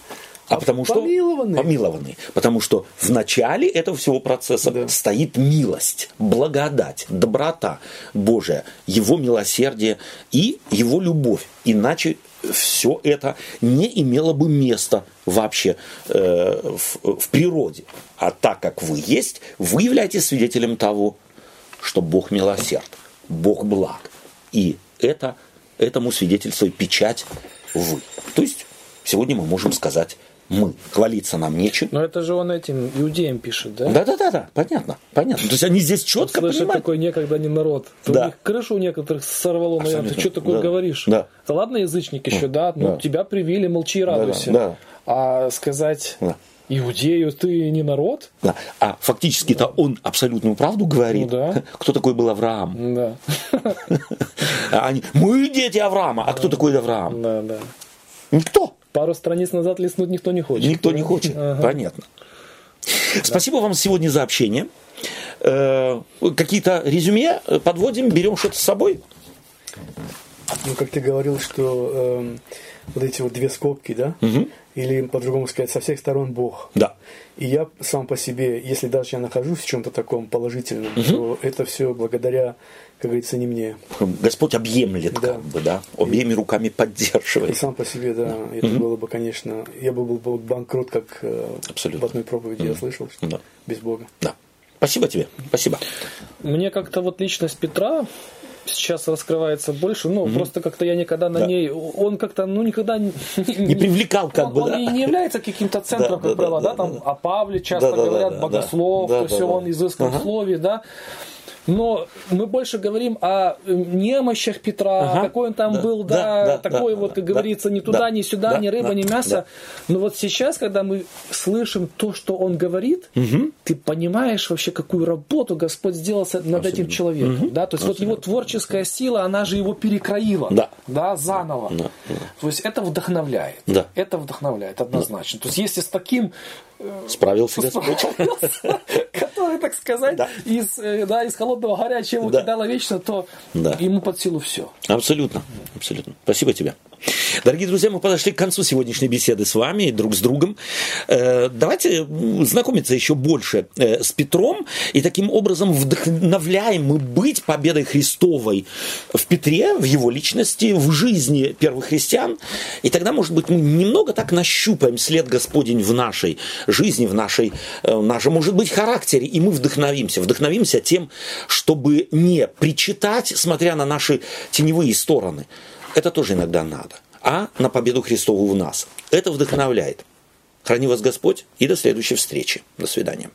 а, потому что помилованы. помилованы. Потому что в начале этого всего процесса да. стоит милость, благодать, доброта Божия, Его милосердие и Его любовь. Иначе все это не имело бы места вообще э, в, в природе. А так как вы есть, вы являетесь свидетелем того, что Бог милосерд, Бог благ. И это, этому свидетельствует печать вы. То есть сегодня мы можем сказать мы. Хвалиться нам нечем. Но это же он этим иудеям пишет, да? Да, да, да, да, понятно, понятно. То есть они здесь четко Слышит понимают. такой некогда не народ. Да. У них крышу у некоторых сорвало, наверное. Ты что такое Да. говоришь? Да. Да ладно, язычник еще, да? Ну, Да. тебя привили, молчи и радуйся. да. А сказать Да. иудею ты не народ? Да. А фактически-то он абсолютную правду говорит. Ну да. Кто такой был Авраам? Да. [laughs] А они, мы дети Авраама. А кто такой Авраам? Да, да. Никто. Пару страниц назад листнуть никто не хочет. Никто не Да? хочет. Ага. Понятно. Спасибо вам сегодня за общение. Э, Какие-то резюме э, подводим, берем что-то с собой. Ну, как ты говорил, что эм, вот эти вот две скобки, да? Или, по-другому сказать, со всех сторон Бог. Да. И я сам по себе, если даже я нахожусь в чем-то таком положительном, то это все благодаря, как говорится, не мне. Господь объемлет, Да. как бы, да, обеими руками И поддерживает. сам по себе, да, это было бы, конечно, я бы был бы банкрот, как э, Абсолютно. в одной проповеди я слышал, что Да. без Бога. Да. Спасибо тебе. Спасибо. Мне как-то вот личность Петра сейчас раскрывается больше, ну, просто как-то я никогда на Да. ней, он как-то, ну, никогда не, [laughs] Не привлекал, как он, бы, он да. не является каким-то центром, Да, как да, правило, да, да, там да. о Павле часто Да, да, да, говорят, да, богослов, да, то да, он да. изыскан Ага. в слове, да. Но мы больше говорим о э, немощах Петра, Ага. какой он там Да, был, да, да, да, такой да, вот, да, как да, говорится, ни да, туда, ни сюда, да, ни рыба, да, ни мясо. да. Но вот сейчас, когда мы слышим то, что он говорит, ты понимаешь вообще, какую работу Господь сделал над этим человеком. Да? То есть вот его творческая сила, она же его перекроила Да. заново. Да, да. То есть это вдохновляет. Да. Это вдохновляет однозначно. То есть если с таким Справился Господь. справился, [laughs] [laughs] так сказать, Да. из, э, да, из холодного горячего Да. кидала вечно, то Да. ему под силу все. Абсолютно, абсолютно. Спасибо тебе. Дорогие друзья, мы подошли к концу сегодняшней беседы с вами и друг с другом. Э, Давайте знакомиться еще больше э, с Петром и таким образом вдохновляем мы быть победой Христовой в Петре, в его личности, в жизни первых христиан. И тогда, может быть, мы немного так нащупаем след Господень в нашей жизни, в нашей, э, в нашем, может быть, характере, и мы вдохновимся. Вдохновимся тем, чтобы не причитать, смотря на наши теневые стороны. Это тоже иногда надо. А на победу Христову в нас. Это вдохновляет. Храни вас Господь и до следующей встречи. До свидания.